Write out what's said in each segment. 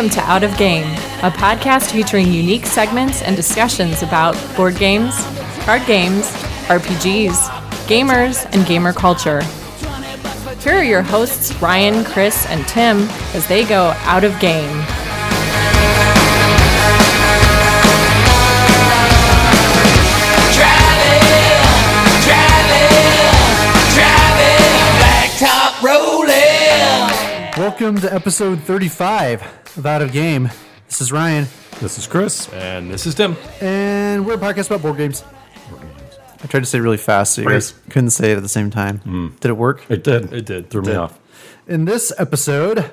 Welcome to Out of Game, a podcast featuring unique segments and discussions about board games, card games, RPGs, gamers, and gamer culture. Here are your hosts, Ryan, Chris, and Tim, as they go out of game. Welcome to episode 35 of Out of Game. This is Ryan, This is Chris. And this is Tim. and we're a podcast about board games. I tried to say it really fast so you guys couldn't say it at the same time. Hmm. Did it work? It did. It did. Threw It me did. off. In this episode,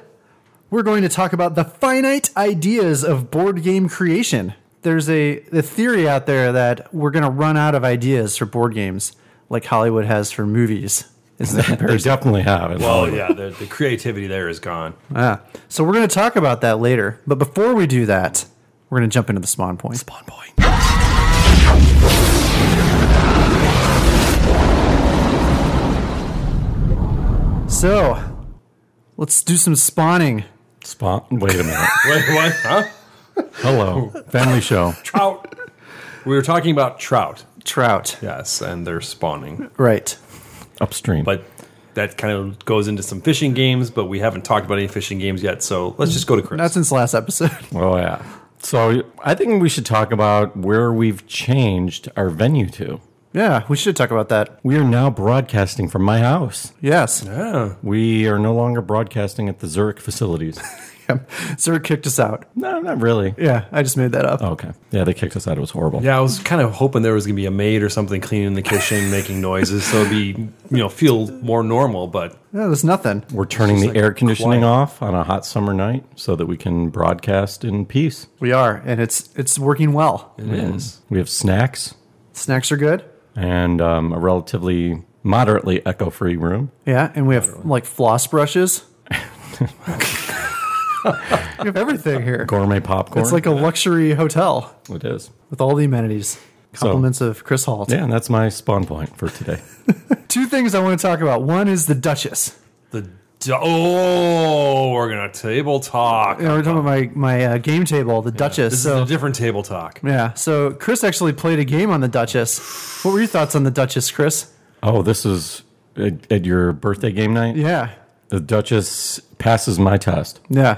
we're going to talk about the finite ideas of board game creation. There's a, a theory out there that we're going to run out of ideas for board games, like Hollywood has for movies. Is the They comparison? definitely have. it. Well, yeah, the, the creativity there is gone. Ah, so we're going to talk about that later. But before we do that, we're going to jump into the spawn point. Spawn point. So, let's do some spawning. Spawn. Wait a minute. Wait, what? Huh? Hello. Family show. Trout. We were talking about trout. Trout. Yes, and they're spawning. Right. Upstream. But that kind of goes into some fishing games, but we haven't talked about any fishing games yet. So let's just go to Chris. Not since last episode. oh, yeah. So I think we should talk about where we've changed our venue to. yeah, we should talk about that. We are now broadcasting from my house. Yes. yeah. We are no longer broadcasting at the Zurich facilities. Sir kicked us out. no, not really. Yeah, I just made that up. Okay. Yeah, they kicked us out. It was horrible. Yeah, I was kind of hoping there was going to be a maid or something cleaning the kitchen, making noises, so it'd be, you know, feel more normal. But Yeah, there's nothing. We're turning the like air conditioning quiet. off on a hot summer night so that we can broadcast in peace. We are, and it's it's working well. it is. We have snacks. Snacks are good. and um, a relatively moderately echo free room. Yeah, and we have like floss brushes. we have everything here. Gourmet popcorn. It's like a luxury hotel it is. with all the amenities. Compliments of Chris Holt. Yeah, and that's my spawn point for today. Two things I want to talk about. One is the Duchess. The du- oh, we're gonna table talk. You know, we're talking about my my uh, game table, the Duchess. This so is a different table talk. Yeah. So Chris actually played a game on the Duchess. What were your thoughts on the Duchess, Chris? oh, this is at, at your birthday game night. Yeah. The Duchess passes my test. Yeah.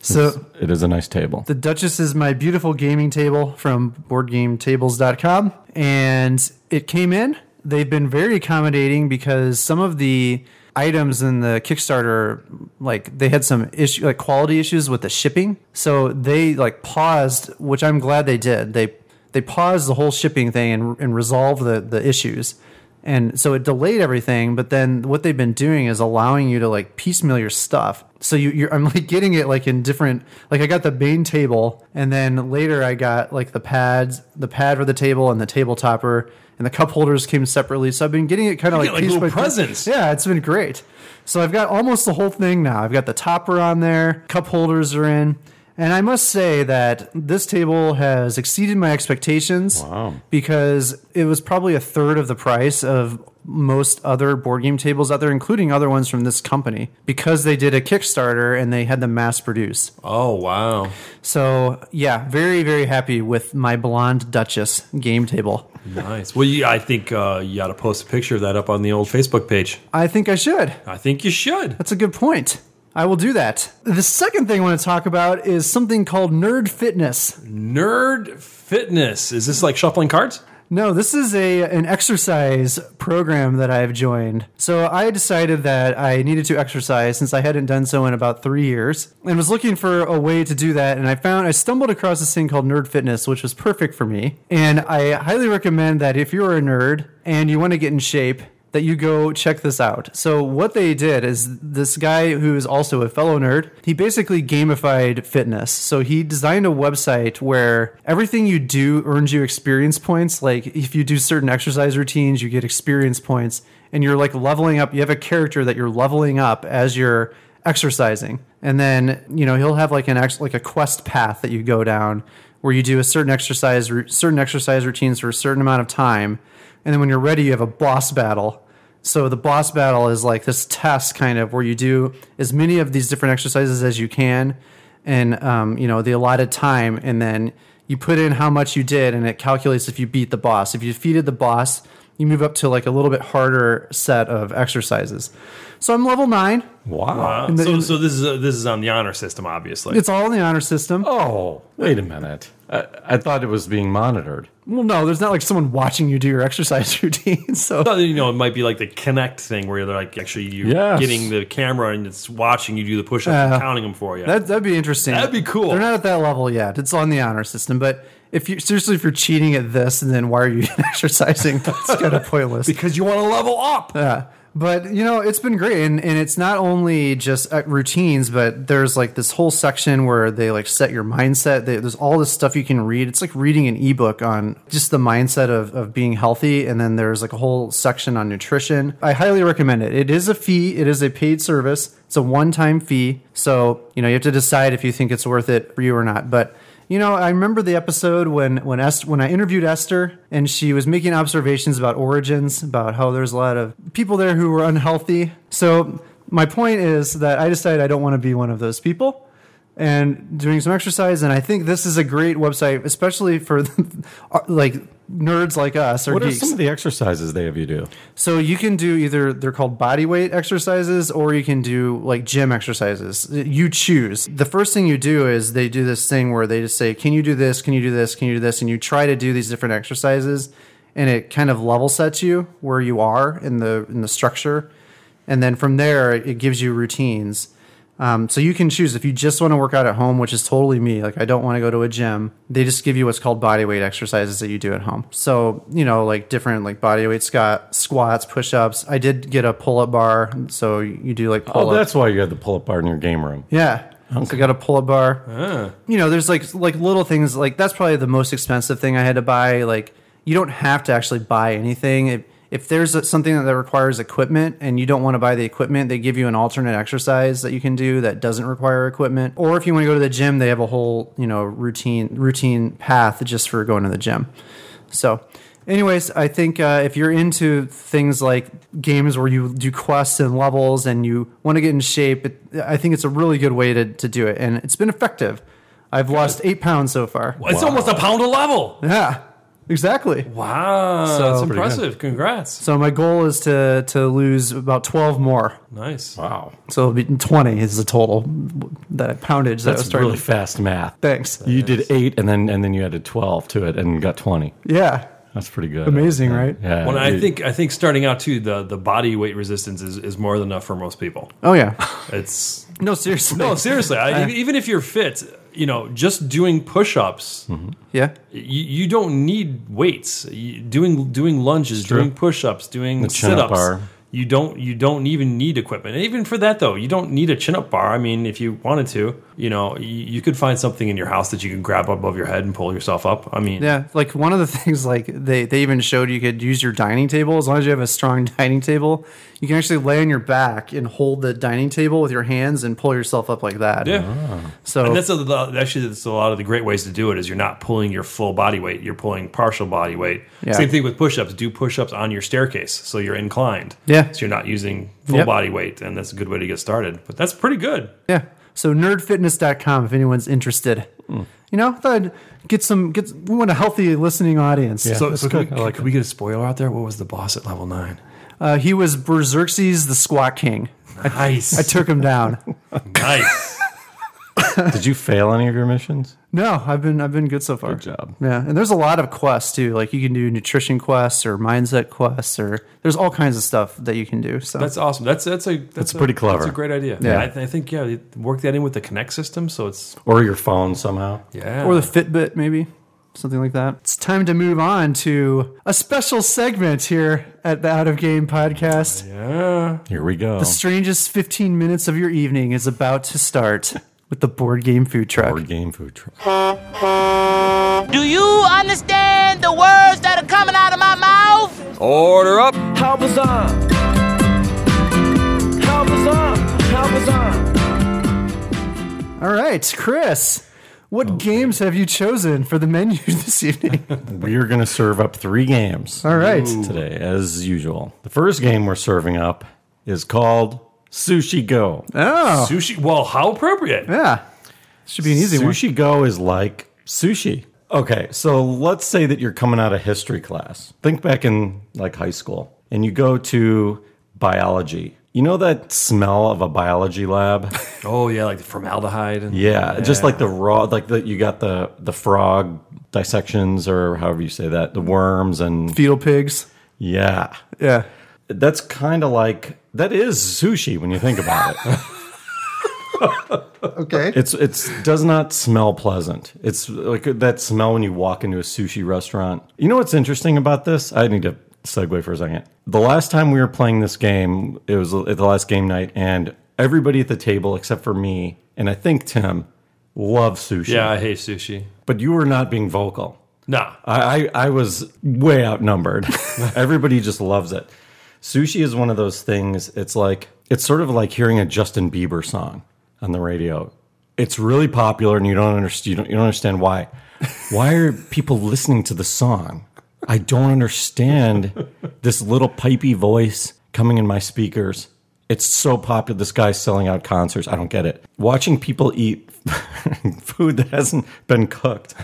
So It is a nice table. the Duchess is my beautiful gaming table from boardgametables.com and it came in. They've been very accommodating because some of the items in the Kickstarter like they had some issue like quality issues with the shipping. So they like paused, which I'm glad they did. They they paused the whole shipping thing and, and resolved the, the issues. And so it delayed everything, but then what they've been doing is allowing you to like piecemeal your stuff. So you, you're, I'm like getting it like in different, like I got the main table, and then later I got like the pads, the pad for the table and the table topper, and the cup holders came separately. So I've been getting it kind of like, like, little by piece. presents. Yeah, it's been great. So I've got almost the whole thing now. I've got the topper on there, cup holders are in. And I must say that this table has exceeded my expectations Wow. because it was probably a third of the price of most other board game tables out there, including other ones from this company, because they did a Kickstarter and they had them mass produced. Oh wow, So, yeah, very, very happy with my Blonde Duchess game table. nice. Well, you, I think uh, you ought to post a picture of that up on the old Facebook page. I think I should. I think you should. That's a good point. I will do that. The second thing I want to talk about is something called Nerd Fitness. Nerd fitness. Is this like shuffling cards? No, this is a an exercise program that I've joined. So I decided that I needed to exercise since I hadn't done so in about three years, and was looking for a way to do that. And I found I stumbled across this thing called Nerd Fitness, which was perfect for me. And I highly recommend that if you're a nerd and you want to get in shape, that you go check this out. So what they did is this guy who is also a fellow nerd, he basically gamified fitness. So he designed a website where everything you do earns you experience points. Like if you do certain exercise routines, you get experience points and you're like leveling up. You have a character that you're leveling up as you're exercising. And then, you know, he'll have like an ex- like a quest path that you go down where you do a certain exercise certain exercise routines for a certain amount of time and then when you're ready you have a boss battle so the boss battle is like this test kind of where you do as many of these different exercises as you can and um, you know the allotted time, and then you put in how much you did, and it calculates if you beat the boss. If you defeated the boss, you move up to like a little bit harder set of exercises. So I'm level nine. Wow. The- so, so this is uh this is on the honor system, obviously. It's all in the honor system. Oh, wait a minute. I, I thought it was being monitored. Well, no, there's not like someone watching you do your exercise routine. So So, you know, it might be like the Kinect thing where they're like actually you Yes. getting the camera and it's watching you do the push-ups Uh, and counting them for you. that that'd be interesting. That'd be cool. They're not at that level yet. It's on the honor system, but if you seriously if you're cheating at this, and then why are you exercising? That's kind of pointless. because you want to level up. Yeah. But you know, it's been great, and, and it's not only just uh, routines, but there's like this whole section where they like set your mindset. They, there's all this stuff you can read. It's like reading an ebook on just the mindset of, of being healthy, and then there's like a whole section on nutrition. I highly recommend it. It is a fee. It is a paid service. It's a one-time fee, so you know you have to decide if you think it's worth it for you or not. But you know, I remember the episode when when Esther, when I interviewed Esther and she was making observations about origins, about how there's a lot of people there who were unhealthy. So my point is that I decided I don't want to be one of those people and doing some exercise and I think this is a great website especially for like nerds like us or What are some of the exercises they have you do? So you can do either they're called body weight exercises or you can do like gym exercises. You choose. The first thing you do is they do this thing where they just say, "Can you do this? Can you do this? Can you do this?" and you try to do these different exercises and it kind of level sets you where you are in the in the structure. And then from there it gives you routines. Um, so you can choose if you just want to work out at home, which is totally me. Like I don't want to go to a gym. They just give you what's called body weight exercises that you do at home. So you know, like different like body weight squat, squats, push ups. I did get a pull up bar, so you do like pull Oh, that's why you had the pull up bar in your game room. Yeah. So I got a pull up bar. You know, there's like like little things like that's probably the most expensive thing I had to buy. Like you don't have to actually buy anything. If, if there's a, something that requires equipment and you don't want to buy the equipment, they give you an alternate exercise that you can do that doesn't require equipment. Or if you want to go to the gym, they have a whole you know routine routine path just for going to the gym. So, anyways, I think uh, if you're into things like games where you do quests and levels and you want to get in shape, it, I think it's a really good way to, to do it. And it's been effective. I've lost eight pounds so far. It's almost a pound a level. Yeah, exactly. Wow, So- that's Pretty impressive. Congrats. So my goal is to to lose about 12 more. Nice. Wow. So it'll be 20 is the total that poundage that I was That's trying really fast math. Thanks. You did eight and then and then you added twelve to it and got twenty. Yeah. That's pretty good. Amazing, right? Yeah. Well, I you- think I think starting out too, the the body weight resistance is, is more than enough for most people. Oh yeah. It's No, seriously. no seriously. I, even if you're fit, you know, just doing push-ups, mm-hmm. Yeah. you, you don't need weights. You, doing doing lunges, true. doing push-ups, doing chin-up sit-ups. bar. You don't you don't even need equipment. And even for that though, you don't need a chin-up bar. I mean, if you wanted to, you know, you, could find something in your house that you can grab above your head and pull yourself up. I mean, Yeah, like one of the things like they they even showed you could use your dining table as long as you have a strong dining table, you can actually lay on your back and hold the dining table with your hands and pull yourself up like that. yeah. Ah. So And that's a, actually that's a lot of the great ways to do it is you're not pulling your full body weight, you're pulling partial body weight. Yeah. Same thing with push-ups. Do push-ups on your staircase so you're inclined. Yeah. So you're not using full Yep. body weight, and that's a good way to get started. But that's pretty good. yeah. So nerdfitness.com if anyone's interested. Hmm. You know, I thought I'd get some get we want a healthy listening audience. Yeah. So, so could, I like could we get a spoiler out there? What was the boss at level nine? Uh, he was Berserxes the Squat King. Nice. I took him down. nice. Did you fail any of your missions? No, I've been I've been good so far. Good job. Yeah, and there's a lot of quests too. Like you can do nutrition quests or mindset quests, or there's all kinds of stuff that you can do. So That's awesome. That's that's a that's, a- pretty clever. That's a great idea. Yeah. I, th- I think yeah, you work that in with the Kinect system, so it's Or your phone somehow? yeah. or the Fitbit maybe something like that. It's time to move on to a special segment here at the Out of Game podcast. yeah. Here we go. The strangest 15 minutes of your evening is about to start with the board game food truck. Board game food truck. Do you understand the words that are coming out of my mouth? Order up. Help us on. Help us on. Help us on. All right, Chris. What games have you chosen for the menu this evening? We are going to serve up three games All right. today, as usual. The first game we're serving up is called Sushi Go. Oh, Sushi. Well, how appropriate. yeah. Should be an easy one. Sushi Go is like sushi. Okay, so let's say that you're coming out of history class. Think back in like high school, and you go to biology. You know that smell of a biology lab? Oh yeah, like the formaldehyde. And, Yeah, just like the raw, like the you got the the frog dissections or however you say that, the worms and Fetal pigs. yeah, Yeah. that's kind of like that is sushi when you think about it. Okay. It's it's does not smell pleasant. It's like that smell when you walk into a sushi restaurant. You know what's interesting about this? I need to segue for a second. The last time we were playing this game, it was at the last game night, and everybody at the table except for me and I think Tim love sushi. yeah, I hate sushi. but you were not being vocal. Nah, I, I, I was way outnumbered. Everybody just loves it. Sushi is one of those things. It's like it's sort of like hearing a Justin Bieber song on the radio. It's really popular, and you don't understand. You don't, you don't understand why. Why are people listening to the song? I don't understand this little pipey voice coming in my speakers. It's so popular. This guy's selling out concerts. I don't get it. Watching people eat food that hasn't been cooked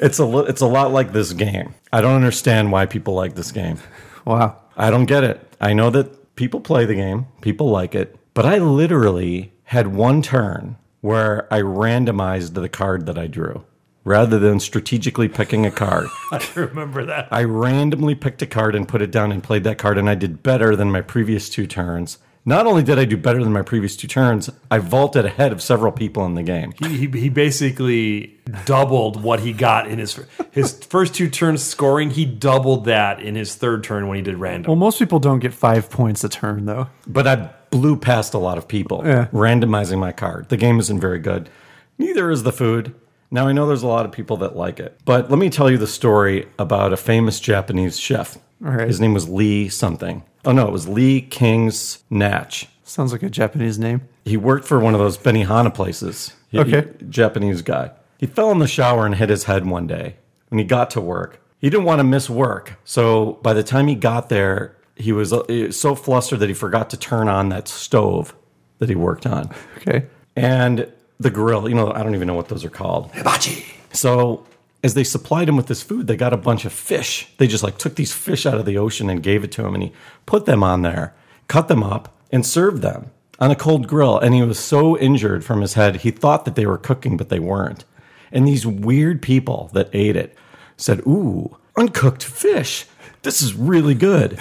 it's a li- it's a lot like this game. I don't understand why people like this game. Wow. I don't get it. I know that people play the game, people like it, but I literally had one turn where I randomized the card that I drew rather than strategically picking a card. I remember that. I randomly picked a card and put it down and played that card, and I did better than my previous two turns. Not only did I do better than my previous two turns, I vaulted ahead of several people in the game. He, he, he basically doubled what he got in his his first two turns scoring. He doubled that in his third turn when he did random. Well, most people don't get five points a turn, though. But I blew past a lot of people Yeah. randomizing my card. The game isn't very good. Neither is the food. Now I know there's a lot of people that like it. But let me tell you the story about a famous Japanese chef. All right. His name was Lee something. Oh no, it was Lee King's Natch. Sounds like a Japanese name. He worked for one of those Benihana places. He- Okay. he- Japanese guy. He fell in the shower and hit his head one day when he got to work. He didn't want to miss work. So by the time he got there, he was uh, he was so flustered that he forgot to turn on that stove that he worked on. Okay. And the grill, you know, I don't even know what those are called. Hibachi. So as they supplied him with this food, they got a bunch of fish. They just like took these fish out of the ocean and gave it to him, and he put them on there, cut them up, and served them on a cold grill. And he was so injured from his head, he thought that they were cooking, but they weren't. And these weird people that ate it said, Ooh, uncooked fish. This is really good.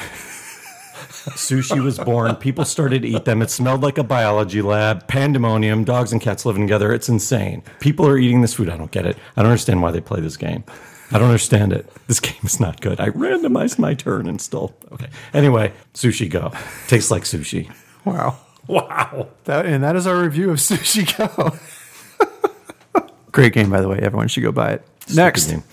Sushi was born. People started to eat them. It smelled like a biology lab, pandemonium, dogs and cats living together. It's insane. People are eating this food. I don't get it. I don't understand why they play this game. I don't understand it. This game is not good. I randomized my turn and still. Okay. Anyway, Sushi Go. Tastes like sushi. Wow. Wow. That, and that is our review of Sushi Go. Great game, by the way. Everyone should go buy it. Next. game.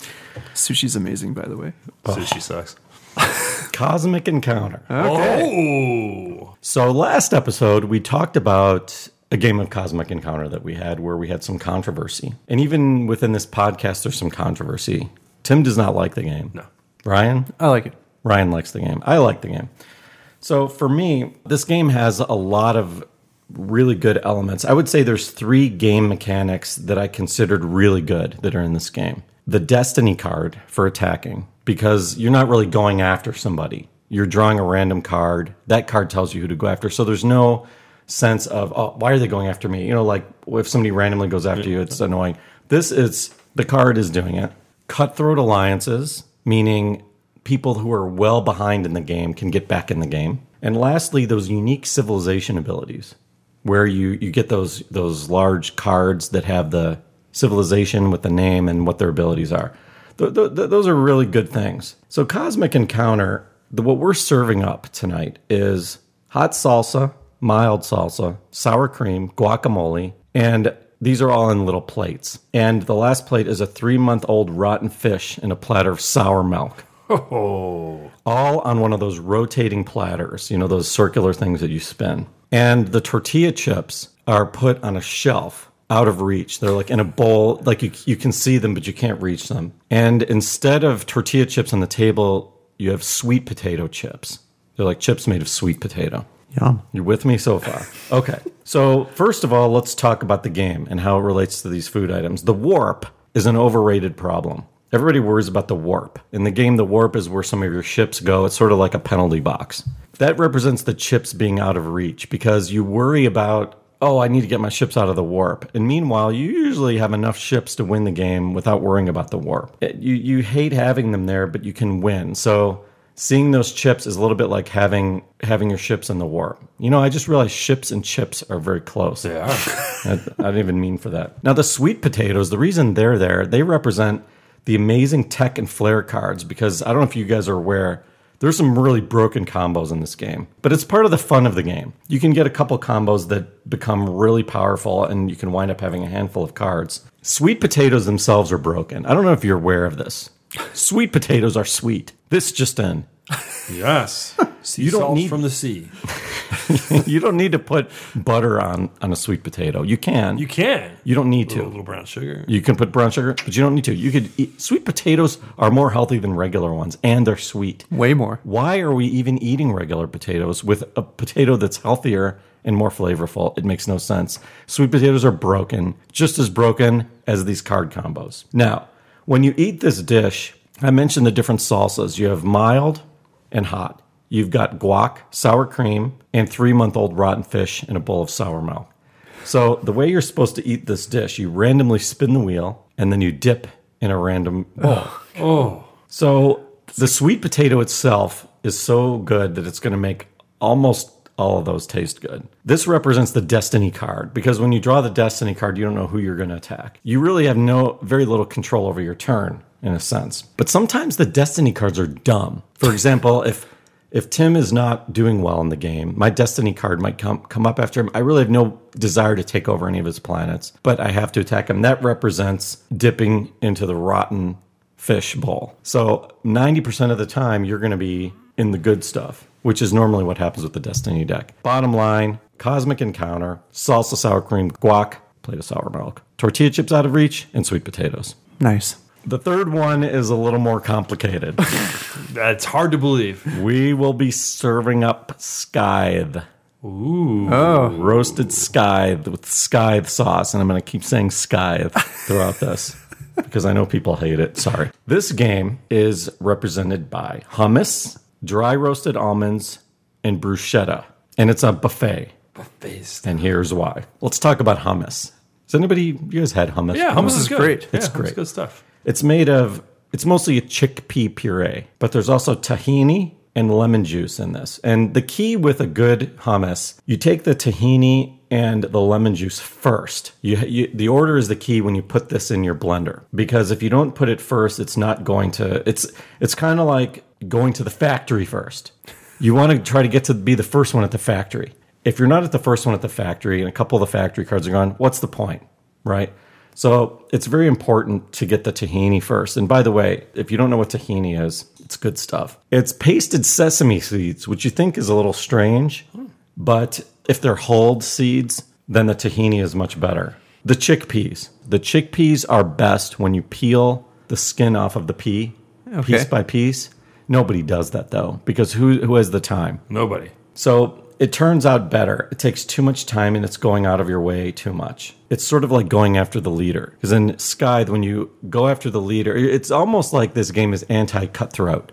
Sushi's amazing, by the way. Sushi sucks. Cosmic Encounter. Oh. So last episode we talked about a game of Cosmic Encounter that we had where we had some controversy. And even within this podcast there's some controversy. Tim does not like the game. No. Ryan? I like it. Ryan likes the game. I like the game. So for me, this game has a lot of really good elements. I would say there's three game mechanics that I considered really good that are in this game. The destiny card for attacking, because you're not really going after somebody. You're drawing a random card. That card tells you who to go after. So there's no sense of, oh, why are they going after me? You know, like if somebody randomly goes after you, it's annoying. This is, the card is doing it. Cutthroat alliances, meaning people who are well behind in the game can get back in the game. And lastly, those unique civilization abilities, where you, you get those those large cards that have the civilization with the name and what their abilities are. Th- th- th- those are really good things. So Cosmic Encounter, the, what we're serving up tonight is hot salsa, mild salsa, sour cream, guacamole, and these are all in little plates. And the last plate is a three month old rotten fish in a platter of sour milk Oh. all on one of those rotating platters, you know, those circular things that you spin. And the tortilla chips are put on a shelf out of reach. They're like in a bowl, like you, you can see them, but you can't reach them. And instead of tortilla chips on the table, you have sweet potato chips. They're like chips made of sweet potato. Yum. You're with me so far? Okay. So, first of all, let's talk about the game and how it relates to these food items. The warp is an overrated problem. Everybody worries about the warp. In the game, the warp is where some of your ships go. It's sort of like a penalty box. That represents the chips being out of reach because you worry about, oh, I need to get my ships out of the warp. And meanwhile, you usually have enough ships to win the game without worrying about the warp. It- you, you hate having them there, but you can win. So, seeing those chips is a little bit like having having your ships in the warp. You know, I just realized ships and chips are very close. They are. I, I didn't even mean for that. Now, the sweet potatoes, the reason they're there, they represent the amazing tech and flair cards because I don't know if you guys are aware, there's some really broken combos in this game, but it's part of the fun of the game. You can get a couple combos that become really powerful and you can wind up having a handful of cards. Sweet potatoes themselves are broken. I don't know if you're aware of this. Sweet potatoes are sweet. This just in. Yes. Sea You don't salts need- from the sea. you don't need to put butter on on a sweet potato. You can. You can. You don't need A to. little, little brown sugar. You can put brown sugar, but you don't need to. You could eat sweet potatoes are more healthy than regular ones, and they're sweet. Way more. Why are we even eating regular potatoes with a potato that's healthier and more flavorful? It makes no sense. Sweet potatoes are broken, just as broken as these card combos. Now, when you eat this dish, I mentioned the different salsas. You have mild and hot. You've got guac, sour cream, and three month old rotten fish in a bowl of sour milk. So, the way you're supposed to eat this dish, you randomly spin the wheel and then you dip in a random bowl. Oh. oh. So the sweet potato itself is so good that it's going to make almost all of those taste good. This represents the destiny card because when you draw the destiny card, you don't know who you're going to attack. You really have no very little control over your turn in a sense. But sometimes the destiny cards are dumb. For example, if if Tim is not doing well in the game, my destiny card might come come up after him. I really have no desire to take over any of his planets, but I have to attack him. That represents dipping into the rotten fish bowl. So 90% of the time, you're going to be in the good stuff, which is normally what happens with the Destiny deck. Bottom line Cosmic Encounter, salsa sour cream, guac, plate of sour milk, tortilla chips out of reach, and sweet potatoes. Nice. The third one is a little more complicated. That's hard to believe. we will be serving up scythe. Ooh. Oh. Roasted scythe with scythe sauce. And I'm going to keep saying scythe throughout this because I know people hate it. Sorry. This game is represented by hummus, dry roasted almonds, and bruschetta. And it's a buffet. Based. And here's why. Let's talk about hummus. Has anybody, you guys had hummus? Yeah, hummus is is good. great. It's hummus great. good stuff. It's made of, it's mostly a chickpea puree, but there's also tahini and lemon juice in this. And the key with a good hummus, you take the tahini and the lemon juice first. You, you, the order is the key when you put this in your blender because if you don't put it first, it's not going to. It's it's kind of like going to the factory first. You want to try to get to be the first one at the factory. If you're not at the first one at the factory and a couple of the factory cards are gone, what's the point, right? So it's very important to get the tahini first. And by the way, if you don't know what tahini is, it's good stuff. It's pasted sesame seeds, which you think is a little strange, but if they're hulled seeds, then the tahini is much better. The chickpeas. The chickpeas are best when you peel the skin off of the pea piece by piece. Nobody does that though, because who who has the time? Nobody. So it turns out better. It takes too much time and it's going out of your way too much. It's sort of like going after the leader. Because in Scythe, when you go after the leader, it's almost like this game is anti cutthroat.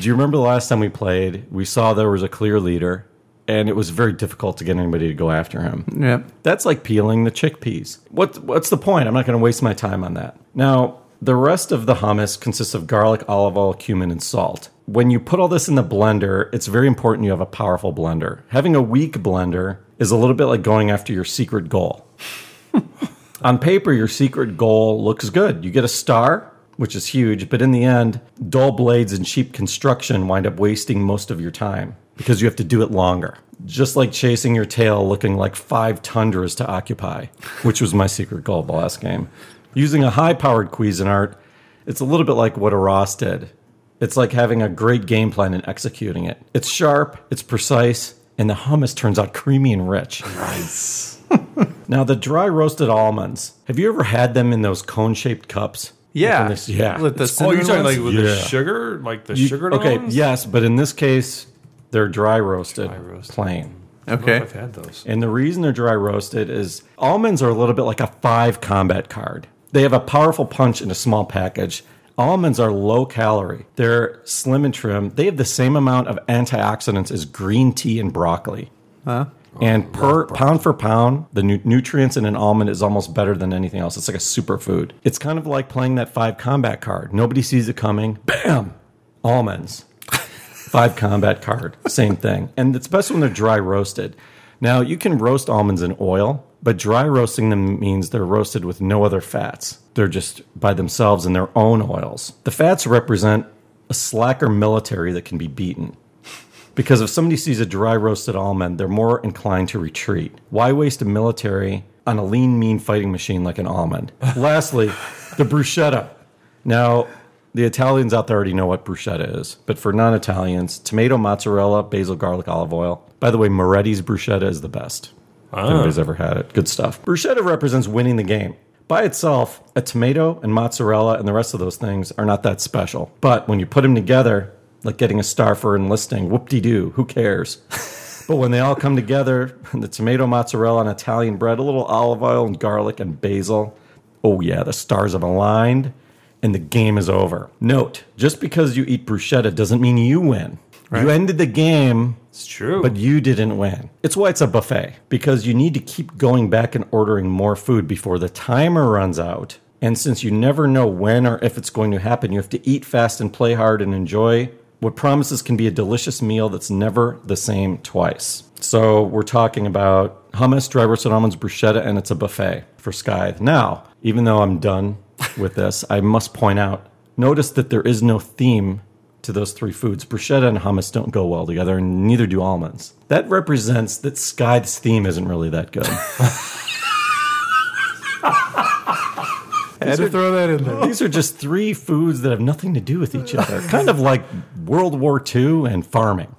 Do you remember the last time we played? We saw there was a clear leader and it was very difficult to get anybody to go after him. Yeah. That's like peeling the chickpeas. What, what's the point? I'm not going to waste my time on that. Now, the rest of the hummus consists of garlic, olive oil, cumin, and salt. When you put all this in the blender, it's very important you have a powerful blender. Having a weak blender is a little bit like going after your secret goal. On paper, your secret goal looks good. You get a star, which is huge, but in the end, dull blades and cheap construction wind up wasting most of your time because you have to do it longer. Just like chasing your tail looking like five tundras to occupy, which was my secret goal the last game. Using a high powered Cuisinart, it's a little bit like what Aras did. It's like having a great game plan and executing it. It's sharp, it's precise, and the hummus turns out creamy and rich. Nice. now, the dry roasted almonds, have you ever had them in those cone shaped cups? Yeah. Like this- yeah. With the Oh, you're cinnamon talking like with Yeah. the sugar, like the you- sugar. Okay, ones? yes, but in this case, They're dry roasted, Dry roasted. plain. I don't know Okay. I've had those. And the reason they're dry roasted is almonds are a little bit like a five combat card. They have a powerful punch in a small package. Almonds are low calorie. They're slim and trim. They have the same amount of antioxidants as green tea and broccoli. Huh? And oh, per pound for pound, the nu- nutrients in an almond is almost better than anything else. It's like a superfood. It's kind of like playing that five combat card. Nobody sees it coming. Bam! Almonds. Five combat card. Same thing. And it's best when they're dry roasted. Now, you can roast almonds in oil, but dry roasting them means they're roasted with no other fats. They're just by themselves in their own oils. The fats represent a slacker military that can be beaten. Because if somebody sees a dry roasted almond, they're more inclined to retreat. Why waste a military on a lean, mean fighting machine like an almond? Lastly, the bruschetta. Now, the Italians out there already know what bruschetta is, but for non Italians, tomato, mozzarella, basil, garlic, olive oil. By the way, Moretti's bruschetta is the best. If ah. anybody's ever had it, good stuff. Bruschetta represents winning the game. By itself, a tomato and mozzarella and the rest of those things are not that special. But when you put them together, like getting a star for enlisting, whoop de doo, who cares? but when they all come together, the tomato, mozzarella, and Italian bread, a little olive oil and garlic and basil, oh yeah, the stars have aligned and the game is over. Note, just because you eat bruschetta doesn't mean you win. You ended the game It's true. but you didn't win. It's why it's a buffet, because you need to keep going back and ordering more food before the timer runs out. And since you never know when or if it's going to happen, you have to eat fast and play hard and enjoy what promises can be a delicious meal that's never the same twice. So we're talking about hummus, dry roasted almonds, bruschetta, and it's a buffet for Scythe. Now, even though I'm done with this, I must point out notice that there is no theme to those three foods. Bruschetta and hummus don't go well together, and neither do almonds. That represents that Skythe's theme isn't really that good. Had to throw that in there. These are just three foods that have nothing to do with each other. Kind of like World War II and farming.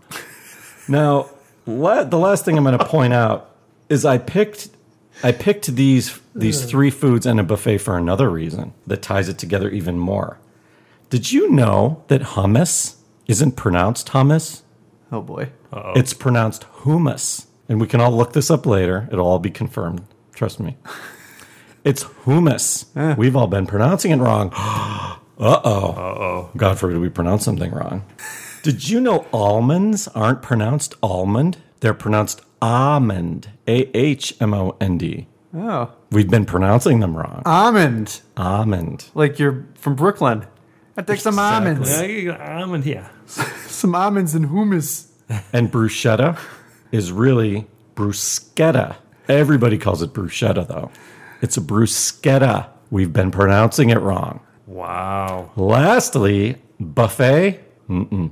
Now, la- the last thing I'm going to point out is I picked I picked these these three foods and a buffet for another reason that ties it together even more. Did you know that hummus isn't pronounced hummus? Oh boy. It's pronounced hummus. And we can all look this up later. It'll all be confirmed. Trust me. It's hummus. We've all been pronouncing it wrong. uh oh. Uh oh. God forbid we pronounce something wrong. Did you know almonds aren't pronounced almond? They're pronounced almond. A H M O N D. Oh. We've been pronouncing them wrong. Almond. Almond. Like you're from Brooklyn. I take some almonds. Yeah, you got almond here. Some almonds and hummus. And bruschetta is really bruschetta. Everybody calls it bruschetta, though. It's a bruschetta. We've been pronouncing it wrong. Wow. Lastly, buffet. Mm-mm.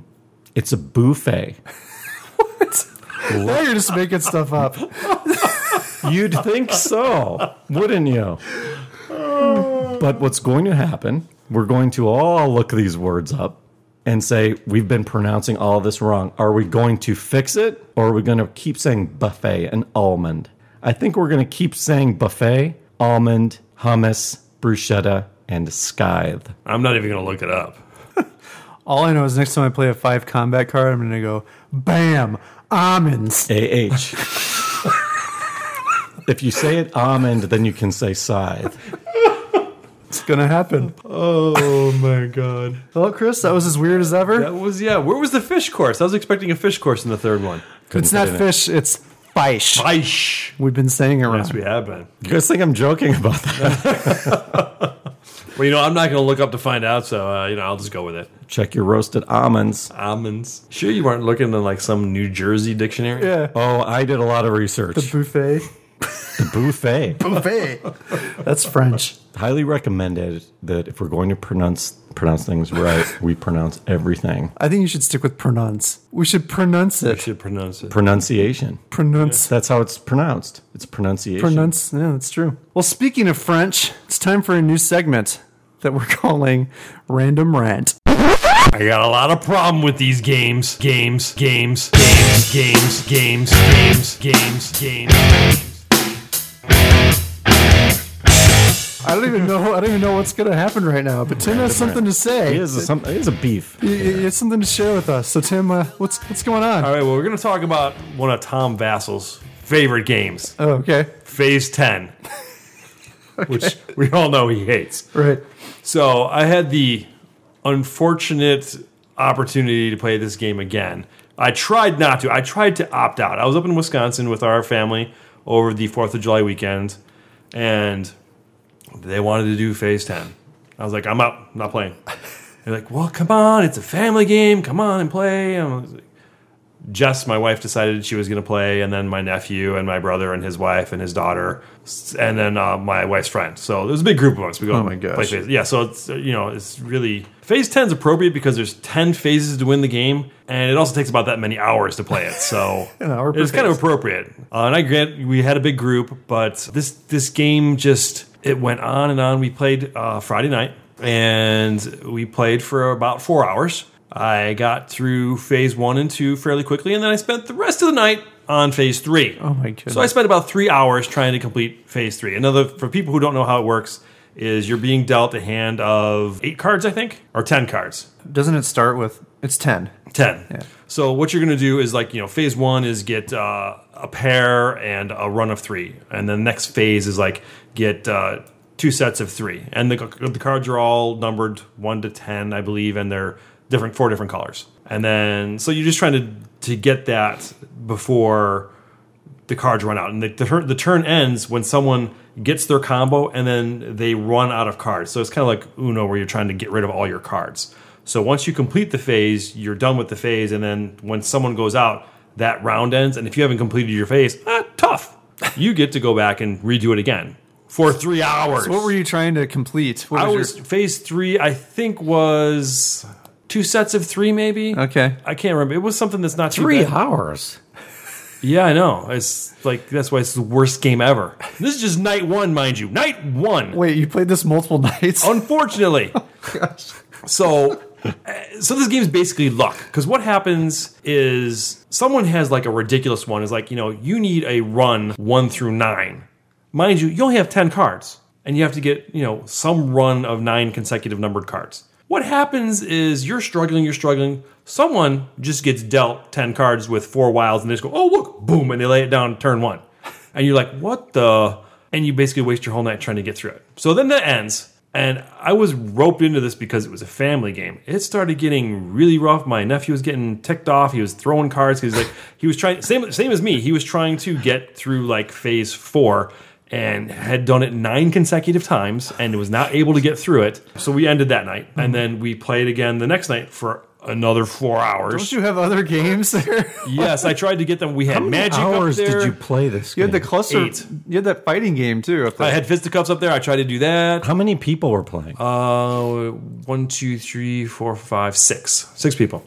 It's a buffet. what? Now you're just making stuff up. You'd think so, wouldn't you? But what's going to happen, we're going to all look these words up and say, we've been pronouncing all this wrong. Are we going to fix it or are we going to keep saying buffet and almond? I think we're going to keep saying buffet, almond, hummus, bruschetta, and scythe. I'm not even going to look it up. All I know is next time I play a five combat card, I'm going to go, bam, almonds. AH. if you say it almond, then you can say scythe. It's going to happen. Oh my god. Well, Chris, that was as weird as ever. That was yeah. Where was the fish course? I was expecting a fish course in the third one. Couldn't it's not fit it. fish, it's fish. Fish. We've been saying it Yes, we have been. You guys think I'm joking about that? Well, you know, I'm not going to look up to find out, so uh, you know, I'll just go with it. Check your roasted almonds. Almonds. Sure, you weren't looking in like some New Jersey dictionary. Yeah. Oh, I did a lot of research. The buffet. The buffet. buffet. That's French. Highly recommended that if we're going to pronounce pronounce things right, we pronounce everything. I think you should stick with pronounce. We should pronounce it. I it. should pronounce it. Pronunciation. Pronounce. That's how it's pronounced. It's pronunciation. Pronounce. Yeah, that's true. Well, speaking of French, it's time for a new segment that we're calling Random Rant. I got a lot of problem with these games. Games, games, games, games, games, games, games, games. I don't even know. I don't even know what's going to happen right now. But Tim has something to say. He is a, some, he is a beef. He, he has something to share with us. So Tim, uh, what's what's going on? All right, well, we're going to talk about one of Tom Vasel's favorite games, Oh, okay. Phase 10, which we all know he hates. Right. So I had the unfortunate opportunity to play this game again. I tried not to. I tried to opt out. I was up in Wisconsin with our family over the 4th of July weekend, and they wanted to do Phase 10. I was like, I'm out. I'm not playing. They're like, well, come on. It's a family game. Come on and play. I was like, Jess, my wife, decided she was going to play, and then my nephew and my brother and his wife and his daughter, and then uh, my wife's friend. So there's a big group of us. We go Oh my and play phase. Yeah, so it's you know it's really phase ten is appropriate because there's ten phases to win the game, and it also takes about that many hours to play it. So An hour per it's kind of appropriate. Uh, and I grant we had a big group, but this this game just it went on and on. We played uh, Friday night, and we played for about four hours. I got through phase one and two fairly quickly, and then I spent the rest of the night on phase three. Oh my goodness. So I spent about three hours trying to complete phase three. Another for people who don't know how it works is you're being dealt a hand of eight cards, I think, or ten cards. Doesn't it start with? It's ten. 10. Yeah. So what you're going to do is like, you know, phase one is get uh, a pair and a run of three. And then the next phase is like get uh, two sets of three. And the, the cards are all numbered one to 10, I believe, and they're different, four different colors. And then, so you're just trying to, to get that before the cards run out. And the, the, turn- the turn ends when someone gets their combo and then they run out of cards. So it's kind of like Uno where you're trying to get rid of all your cards. So once you complete the phase, you're done with the phase. And then when someone goes out, that round ends. And if you haven't completed your phase, ah, tough. You get to go back and redo it again for three hours. What were you trying to complete? What I your- was phase three. I think was two sets of three, maybe. okay. I can't remember. It was something that's not too Three bad. hours. Yeah, I know. It's like that's why it's the worst game ever. This is just night one, mind you. Night one. Wait, you played this multiple nights? Unfortunately. So uh, Uh, so this game is basically luck because what happens is someone has like a ridiculous one is like, you know, you need a run 1 through 9. Mind you, you only have 10 cards and you have to get, you know, some run of 9 consecutive numbered cards. What happens is you're struggling, you're struggling. Someone just gets dealt 10 cards with four wilds and they just go, oh, look, boom, and they lay it down turn one. And you're like, what the? And you basically waste your whole night trying to get through it. So then that ends. And I was roped into this because it was a family game. It started getting really rough. My nephew was getting ticked off. He was throwing cards. He was like, he was trying, same, same as me. He was trying to get through like phase four and had done it nine consecutive times and was not able to get through it. So we ended that night. And then we played again the next night for another four hours. Don't you have other games there? yes, I tried to get them. We had How many magic hours up there. did you play this? You had the cluster. Eight. You had that fighting game too. Up there. I had fisticuffs up there. I tried to do that. How many people were playing? Uh, one, two, three, four, five, six. Six people.